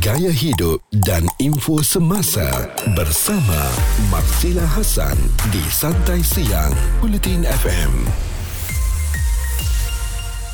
gaya hidup dan info semasa bersama Marsila Hasan di Santai Siang Bulletin FM.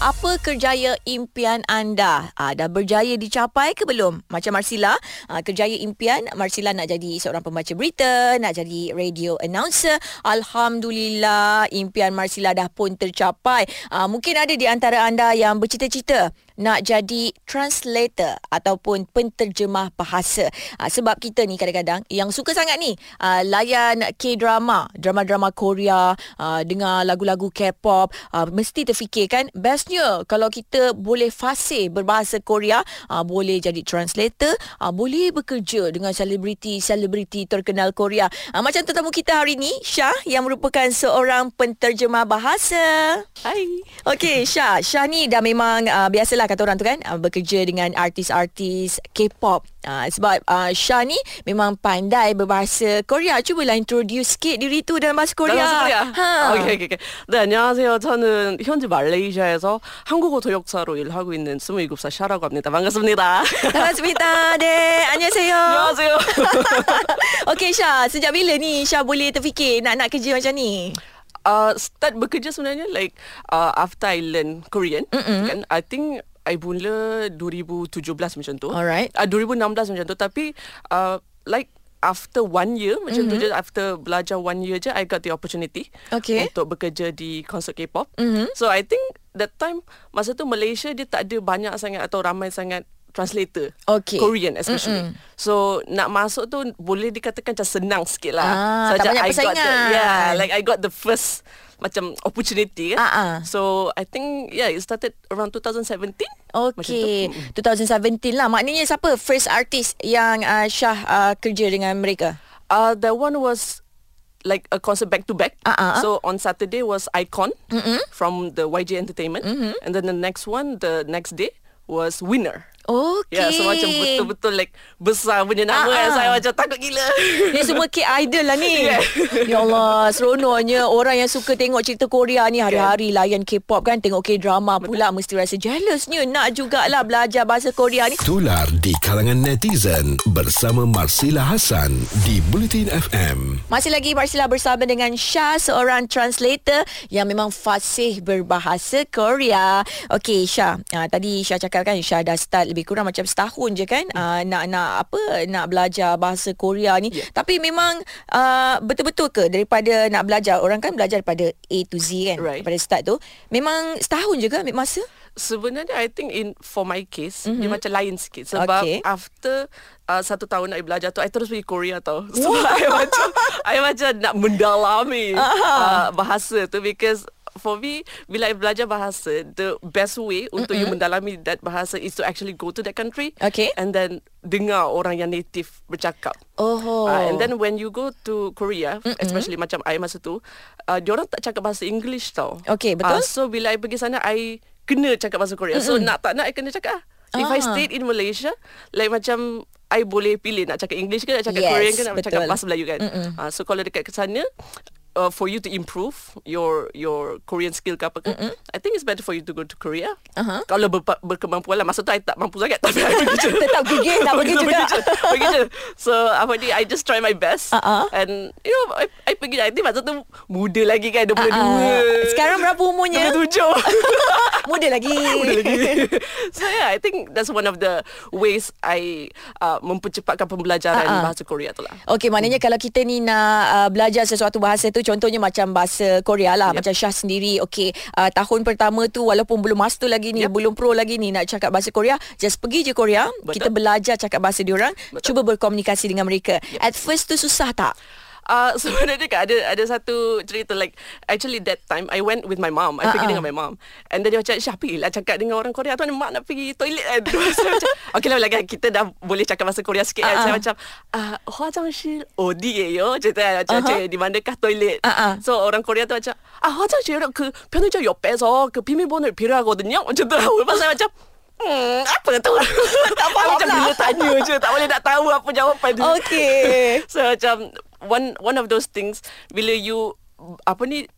Apa kerjaya impian anda? Ah, dah berjaya dicapai ke belum? Macam Marsila, ah, kerjaya impian Marsila nak jadi seorang pembaca berita, nak jadi radio announcer. Alhamdulillah, impian Marsila dah pun tercapai. Ah, mungkin ada di antara anda yang bercita-cita nak jadi translator ataupun penterjemah bahasa. Ha, sebab kita ni kadang-kadang yang suka sangat ni uh, layan K-drama, drama-drama Korea, uh, dengar lagu-lagu K-pop, uh, mesti terfikirkan bestnya kalau kita boleh fasih berbahasa Korea, uh, boleh jadi translator, uh, boleh bekerja dengan selebriti-selebriti terkenal Korea. Uh, macam tetamu kita hari ni, Syah yang merupakan seorang penterjemah bahasa. Hai. Okey, Syah. Syah ni dah memang uh, biasalah kata orang tu kan uh, bekerja dengan artis-artis K-pop. Uh, sebab uh, Syah ni memang pandai berbahasa Korea. Cubalah introduce sikit diri tu dalam bahasa Korea. 나가서 코리아. Ha. 오케이, 오케이, 오케이. 네, 안녕하세요. 저는 현지 말레이시아에서 한국어 도역사로 일하고 있는 27살 샤라고 합니다. 반갑습니다. 반갑습니다. 네, 안녕하세요. 안녕하세요. Okey Syah, sejak bila ni Syah boleh terfikir nak nak kerja macam ni? uh, start bekerja sebenarnya like uh, after I learn Korean mm-hmm. kan I think I mula 2017 macam tu Alright. uh, 2016 macam tu tapi uh, like after one year macam mm-hmm. tu je after belajar one year je I got the opportunity Okay. untuk bekerja di konsert K-pop Mhm. so I think that time masa tu Malaysia dia tak ada banyak sangat atau ramai sangat translator Okay. Korean especially mm-hmm. so nak masuk tu boleh dikatakan macam senang sikit lah Ah, So tak macam banyak I got the, persaingan. yeah like I got the first macam opportunity kan. Ah, ah. So I think yeah it started around 2017. Okey, Macam 2017 lah. Maknanya siapa first artist yang uh, Syah uh, kerja dengan mereka? Uh that one was like a concert back to back. Ah, ah. So on Saturday was Icon from the YG Entertainment and then the next one the next day was Winner. Okey. Yeah, so macam betul-betul like besar punya nama Ah, kan. ah. Saya macam takut gila. Ni semua K-idol lah ni. Yeah. ya Allah, seronoknya orang yang suka tengok cerita Korea ni hari-hari layan K-pop kan, tengok K-drama pula mesti rasa jealousnya. Nak jugalah belajar bahasa Korea ni. Tular di kalangan netizen bersama Marsila Hasan di Bulletin FM. Masih lagi Marsila bersama dengan Syah, seorang translator yang memang fasih berbahasa Korea. Okey Syah, uh, tadi Syah cakap kan Syah dah start lebih kurang macam setahun je kan uh, nak nak apa nak belajar bahasa Korea ni. Yeah. Tapi memang uh, betul-betul ke daripada nak belajar orang kan belajar daripada A to Z kan Right. daripada start tu memang setahun je ke ambil masa? Sebenarnya I think in for my case mm-hmm. dia macam lain sikit sebab Okay. after uh, satu tahun I belajar tu I terus pergi Korea tau. Sebab I macam I macam nak mendalami uh, bahasa tu because for me bila I belajar bahasa the best way untuk mm-hmm. you mendalami that bahasa is to actually go to that country Okay. and then dengar orang yang native bercakap. Oh. Uh, and then when you go to Korea, mm-hmm. especially macam I masa tu, uh, diorang tak cakap bahasa English tau. Okay, betul. Uh, so bila I pergi sana, I kena cakap bahasa Korea. Mm-hmm. So nak tak nak, I kena cakap. If I Ah. stayed in Malaysia, like macam I boleh pilih nak cakap English ke, nak cakap Yes, Korean ke, nak betul. cakap bahasa Melayu kan. Uh, so kalau dekat ke sana, uh, for you to improve your your Korean skill ke apa ke, I think it's better for you to go to Korea. Uh-huh. Kalau ber, berkemampuan lah. Masa tu I tak mampu sangat tapi I pergi je. Tetap pergi, nak pergi juga. Pergi je. Pergi je. So apa ni, I just try my best. Uh-uh. And you know, I, I pergi, I think masa tu muda lagi kan, 22. Ah, sekarang berapa umurnya? 27. Muda lagi. Muda lagi. so yeah, I think that's one of the ways I uh, mempercepatkan pembelajaran Uh-uh. bahasa Korea tu lah. Okey, maknanya kalau kita ni nak uh, belajar sesuatu bahasa tu contohnya macam bahasa Korea lah, Yep. macam Syah sendiri. Okey, uh, tahun pertama tu walaupun belum master lagi ni, Yep. belum pro lagi ni nak cakap bahasa Korea, just pergi je Korea, Betul. kita belajar cakap bahasa diorang, Betul. cuba berkomunikasi dengan mereka. At first tu susah tak? Uh, sebenarnya kan ada ada satu cerita like actually that time I went with my mom. I pergi Uh-uh. dengan my mom. And then dia macam Syah lah cakap dengan orang Korea tu mak nak pergi toilet kan. Terus saya macam okay lah lagi kita dah boleh cakap bahasa Korea sikit kan. Uh-uh. Saya macam ah 화장실 어디예요? cerita macam Uh-huh. uh-huh. di manakah toilet. Uh-uh. So orang Korea tu macam ah 화장실은 그 편의점 옆에서 그 비밀번호를 필요하거든요. macam tu. Lepas saya macam Hmm, apa tu? tak faham macam bila tanya je tak boleh nak tahu apa jawapan dia. Okey. So macam one one of those things bila you apa ni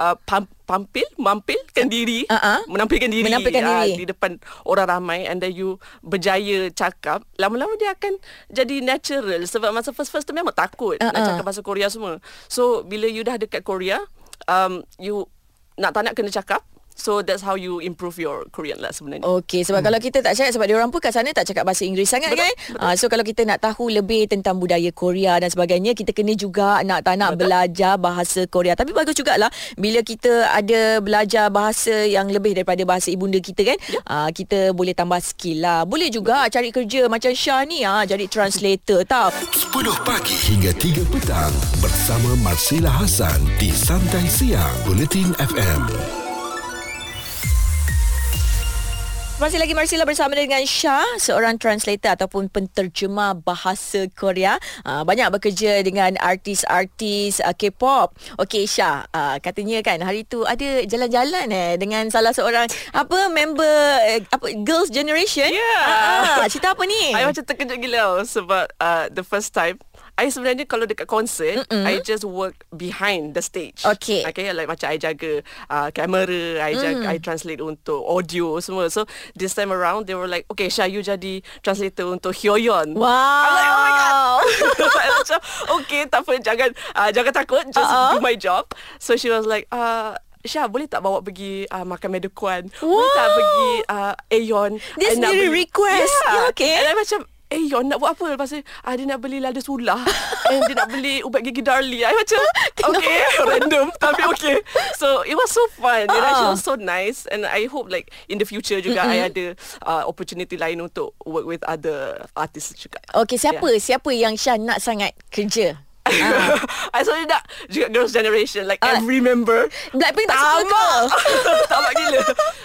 uh, pam, tampil, mampilkan diri, Uh-uh. menampilkan diri, Menampilkan ah, diri. di depan orang ramai and then you berjaya cakap, lama-lama dia akan jadi natural sebab masa first-first tu memang takut uh-uh. nak Uh-uh. cakap bahasa Korea semua. So bila you dah dekat Korea, um, you nak tak nak kena cakap. So that's how you improve your Korean lah sebenarnya. Okey, sebab hmm. kalau kita tak cakap sebab dia orang pun kat sana tak cakap bahasa Inggeris sangat Betul, kan. Uh, so kalau kita nak tahu lebih tentang budaya Korea dan sebagainya, kita kena juga nak tak nak Betul. belajar bahasa Korea. Tapi bagus jugalah bila kita ada belajar bahasa yang lebih daripada bahasa ibunda kita kan. Ya. Uh, kita boleh tambah skill lah. Boleh juga cari kerja macam Syah ni ah jadi translator tau. 10 pagi hingga 3 petang bersama Marsila Hasan di Santai Siang Bulletin FM. Masih lagi Marsila bersama dengan Syah, seorang translator ataupun penterjemah bahasa Korea. Uh, banyak bekerja dengan artis-artis uh, K-pop. Okey Syah, uh, katanya kan hari tu ada jalan-jalan eh dengan salah seorang apa member eh, apa Girls Generation. Yeah. Uh, cerita apa ni? I macam terkejut gila sebab uh, the first time I sebenarnya kalau dekat konsert Mm-mm. I just work behind the stage. Okay. Okay like macam I jaga uh, kamera, I jaga, I translate untuk audio semua. So this time around they were like, okay Syah you jadi translator untuk Hyoyeon. Wow. I'm like, oh my god. Macam, okay tak apa jangan uh, jangan takut just Uh-uh. do my job. So she was like, uh, Syah boleh tak bawa pergi uh, makan medekuan? Boleh tak pergi uh, Aeon? Dia I nak sendiri beli- request. Yeah. Yeah, okay. And I macam Eh Yon nak buat apa Lepas tu ah, Dia nak beli lada sulah. And dia nak beli Ubat gigi Darlie. I macam Okay Random. Tapi okay. So it was so fun. Uh Ah. She was so nice. And I hope like In the future juga I ada uh, Opportunity lain Untuk work with other Artists juga. Okey, siapa? Siapa yang Syah nak sangat kerja? I selalu nak Juga Girls' Generation Like Ah. every member. Blackpink tak suka ke? Tamak gila.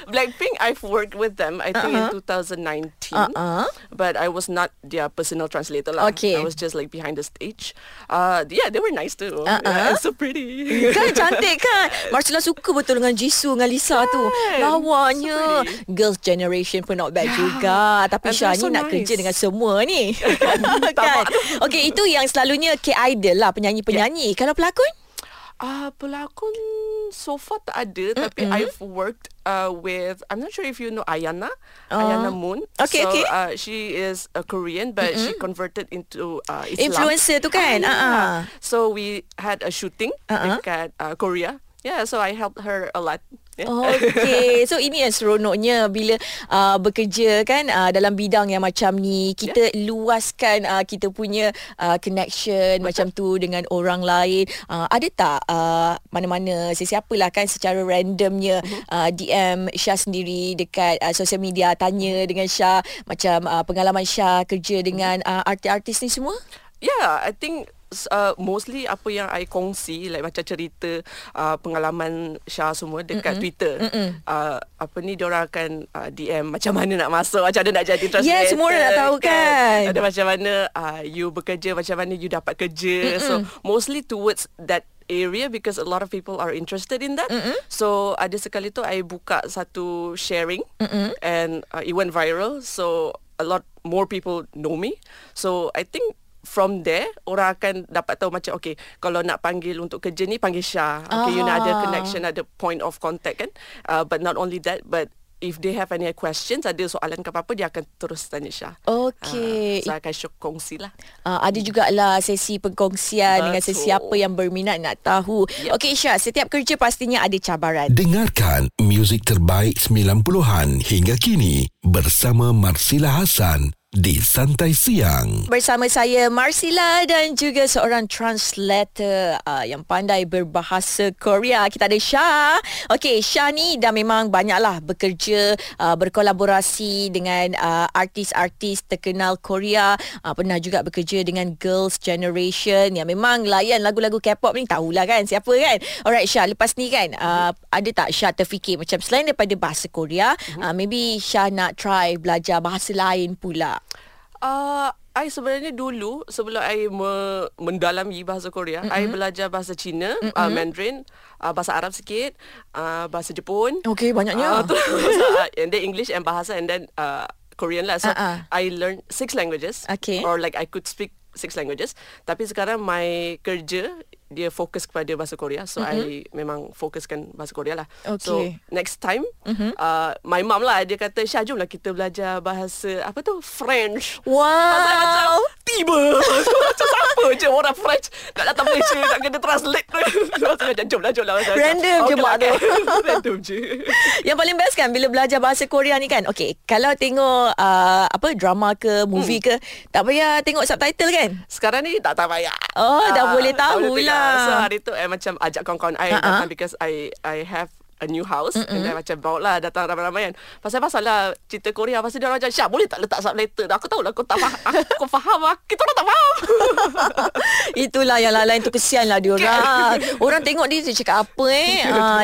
Blackpink I've worked with them I think Uh-uh. in 2019 Uh-uh. But I was not Their personal translator lah Okay. I was just like Behind the stage uh, Yeah they were nice too Uh-uh. yeah, So pretty Kan cantik kan Marcella suka betul dengan Jisoo dengan Lisa tu Kan? Lawanya So pretty. Girls Generation pun not bad juga Tapi Syah they're ni so nak nice. kerja dengan semua ni kan? Okay itu yang selalunya K-idol lah Penyanyi-penyanyi Kalau pelakon Uh, pelakon so far tak ada mm tapi I've worked uh, with I'm not sure if you know Ayana Ayana Moon Okay, so okay. Uh, she is a Korean but she converted into uh, Islam Influencer tu kan? Ah. Ah-ah. so we had a shooting Ah-ah. dekat uh, Korea yeah so I helped her a lot Okay, so ini yang seronoknya bila uh, bekerja kan uh, dalam bidang yang macam ni kita yeah. luaskan uh, kita punya uh, connection Betul. macam tu dengan orang lain. Uh, ada tak uh, mana-mana sesiapalah kan secara randomnya Mhm. uh, DM Syah sendiri dekat uh, social media tanya dengan Syah macam uh, pengalaman Syah kerja dengan uh, artis-artis ni semua? Yeah, I think uh, mostly apa yang I kongsi like macam cerita uh, pengalaman Syah semua dekat Mm-mm. Twitter. Mm-mm. Uh, apa ni diorang akan uh, DM macam mana nak masuk, macam mana nak jadi translator. Yeah, semua orang nak tahu kan. Ada macam mana uh, you bekerja, macam mana you dapat kerja. Mm-mm. So mostly towards that area because a lot of people are interested in that. Mm-mm. So ada sekali tu I buka satu sharing Mm-mm. and uh, it went viral. So a lot more people know me. So I think from there orang akan dapat tahu macam okay kalau nak panggil untuk kerja ni panggil Syah okay you nak ada Ah. connection ada point of contact kan uh, but not only that but if they have any questions ada soalan ke apa-apa dia akan terus tanya Syah Okay. uh, so I akan syuk kongsi lah Uh, ada jugalah sesi perkongsian dengan Betul. sesiapa yang berminat nak tahu. Yep. Okey Syah, setiap kerja pastinya ada cabaran. Dengarkan muzik terbaik 90-an hingga kini bersama Marsila Hasan di Santai Siang. Bersama saya Marsila dan juga seorang translator uh, yang pandai berbahasa Korea. Kita ada Syah. Okey, Syah ni dah memang banyaklah bekerja uh, berkolaborasi dengan uh, artis-artis terkenal Korea. Uh, pernah juga bekerja dengan Girls Generation yang memang layan lagu-lagu K-pop ni tahulah kan siapa kan. Alright Syah, lepas ni kan uh, ada tak Syah terfikir macam selain daripada bahasa Korea, uh, maybe Syah nak try belajar bahasa lain pula. Uh, I sebenarnya dulu sebelum I me- mendalami bahasa Korea, mm-hmm. I belajar bahasa Cina, mm-hmm. uh, Mandarin, uh, bahasa Arab sikit, uh, bahasa Jepun. Okey, banyaknya. Uh, terus, uh, and then English and bahasa and then uh, Korean lah. So Uh-uh. I learned six languages. Okay. Or like I could speak six languages. Tapi sekarang my kerja dia fokus kepada bahasa Korea. So mm-hmm. I memang fokuskan bahasa Korea lah. So Okay. next time mm-hmm. uh, my mom lah dia kata Syah jomlah kita belajar bahasa apa tu French. Pasal macam Wow. Tiba macam siapa je orang French nak datang Malaysia nak kena translate. Pasal macam jomlah jomlah. Macam, Random je mak okay. tu. Random je. Yang paling best kan bila belajar bahasa Korea ni kan. Okay, kalau tengok uh, apa drama ke, movie Hmm. ke, tak payah tengok subtitle kan? Sekarang ni tak tak payah. Oh, dah Ah, boleh tahu boleh lah. So hari tu I macam ajak kawan-kawan I datang because I I have a new house Mm-mm. and then macam bawa lah datang ramai-ramai kan. Pasal-pasal lah cerita Korea pasal dia orang macam Syah boleh tak letak subtitle? Aku tahu lah kau tak faham. Aku faham lah. Kita orang tak faham. Itulah yang lain-lain tu kesian lah diorang. Orang tengok dia, dia cakap apa eh.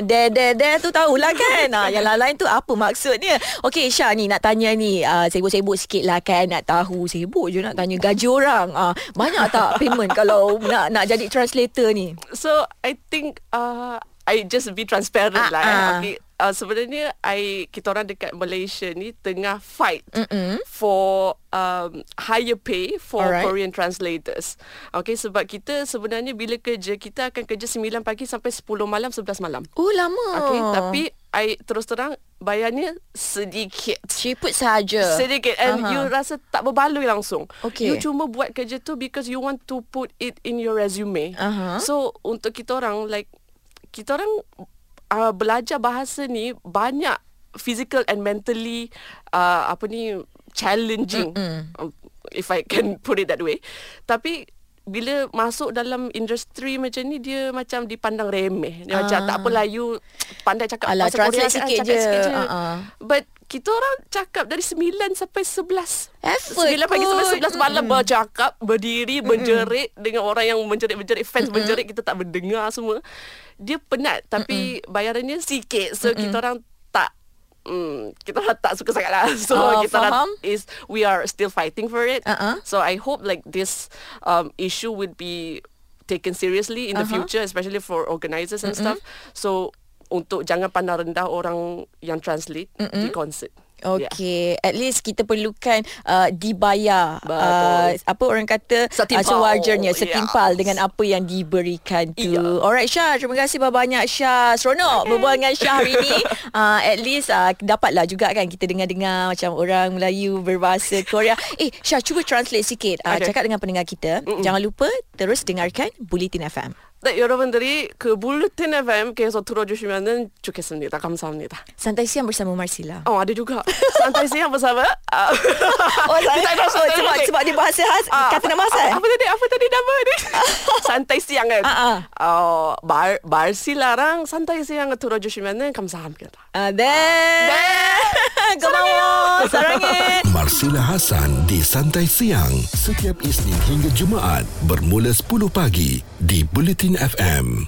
There, there, there tu tahulah kan. Ah, yang lain-lain tu apa maksudnya. Okey Syah ni nak tanya ni. Ah, sibuk-sibuk sikit lah kan. Nak tahu. Sibuk je nak tanya gaji orang. Ah, banyak tak payment kalau nak nak jadi translator ni? So I think uh, I just be transparent Ah, lah. Eh. ah. Okay. Uh, sebenarnya I kita orang dekat Malaysia ni tengah fight Mm-mm. for um, higher pay for Alright. Korean translators. Okay sebab kita sebenarnya bila kerja kita akan kerja 9 pagi sampai 10 malam 11 malam. Oh lama. Okay tapi I terus terang bayarnya sedikit. Ciput saja. Sedikit And Aha. you rasa tak berbaloi langsung Okay. You cuma buat kerja tu Because you want to put it in your resume Aha. So untuk kita orang Like Kita orang uh, Belajar bahasa ni Banyak Physical and mentally uh, Apa ni Challenging um, If I can put it that way Tapi bila masuk dalam industri macam ni dia macam dipandang remeh. Dia macam tak apalah you pandai cakap Ah. Alah, bahasa Korea kan, sikit je. sikit je. Ah, ah. But kita orang cakap dari 9 sampai 11. Effort 9 pagi sampai kot. 11 malam bercakap, berdiri, menjerit dengan orang yang menjerit-menjerit, fans menjerit, kita tak mendengar semua. Dia penat tapi bayarannya sikit. So kita orang tak Hmm, kita orang tak suka sangat lah So Oh, kita orang faham. is We are still fighting for it Uh-uh. So I hope like this um, issue would be taken seriously in the Uh-huh. future, especially for organisers and stuff. So untuk jangan pandang rendah orang yang translate di concert. Yeah. Okey, at least kita perlukan uh, dibayar uh, apa orang kata uh, Setimpal. sewajarnya Yes. setimpal dengan apa yang diberikan tu. Ya. Alright Syah, terima kasih banyak Syah. Seronok berbual dengan Syah hari ni. Uh, at least uh, dapatlah juga kan kita dengar-dengar macam orang Melayu berbahasa Korea. Eh Syah cuba translate sikit. Uh, Okay. cakap dengan pendengar kita. Jangan lupa terus dengarkan Bulletin FM. 네, 여러분들이 그 bulletin FM 계속 들어주시면은 좋겠습니다. 감사합니다. Santai siang bersama Marsila. Oh, ada juga. Santai siang bersama. Uh, Oh, saya, Kita dah oh, santai sebab, balik. sebab dia bahasa khas, Ah, kata nama apa, asal. apa tadi? Apa tadi nama ni? santai siang kan? Ah, ah. 어, 말, 말씨라랑 산타이 siang 들어주시면은 감사합니다. Ah, there. Gomawo. Sarangin. Marsila Hasan di Santai Siang setiap Isnin hingga Jumaat bermula 10 pagi di Bulletin FM.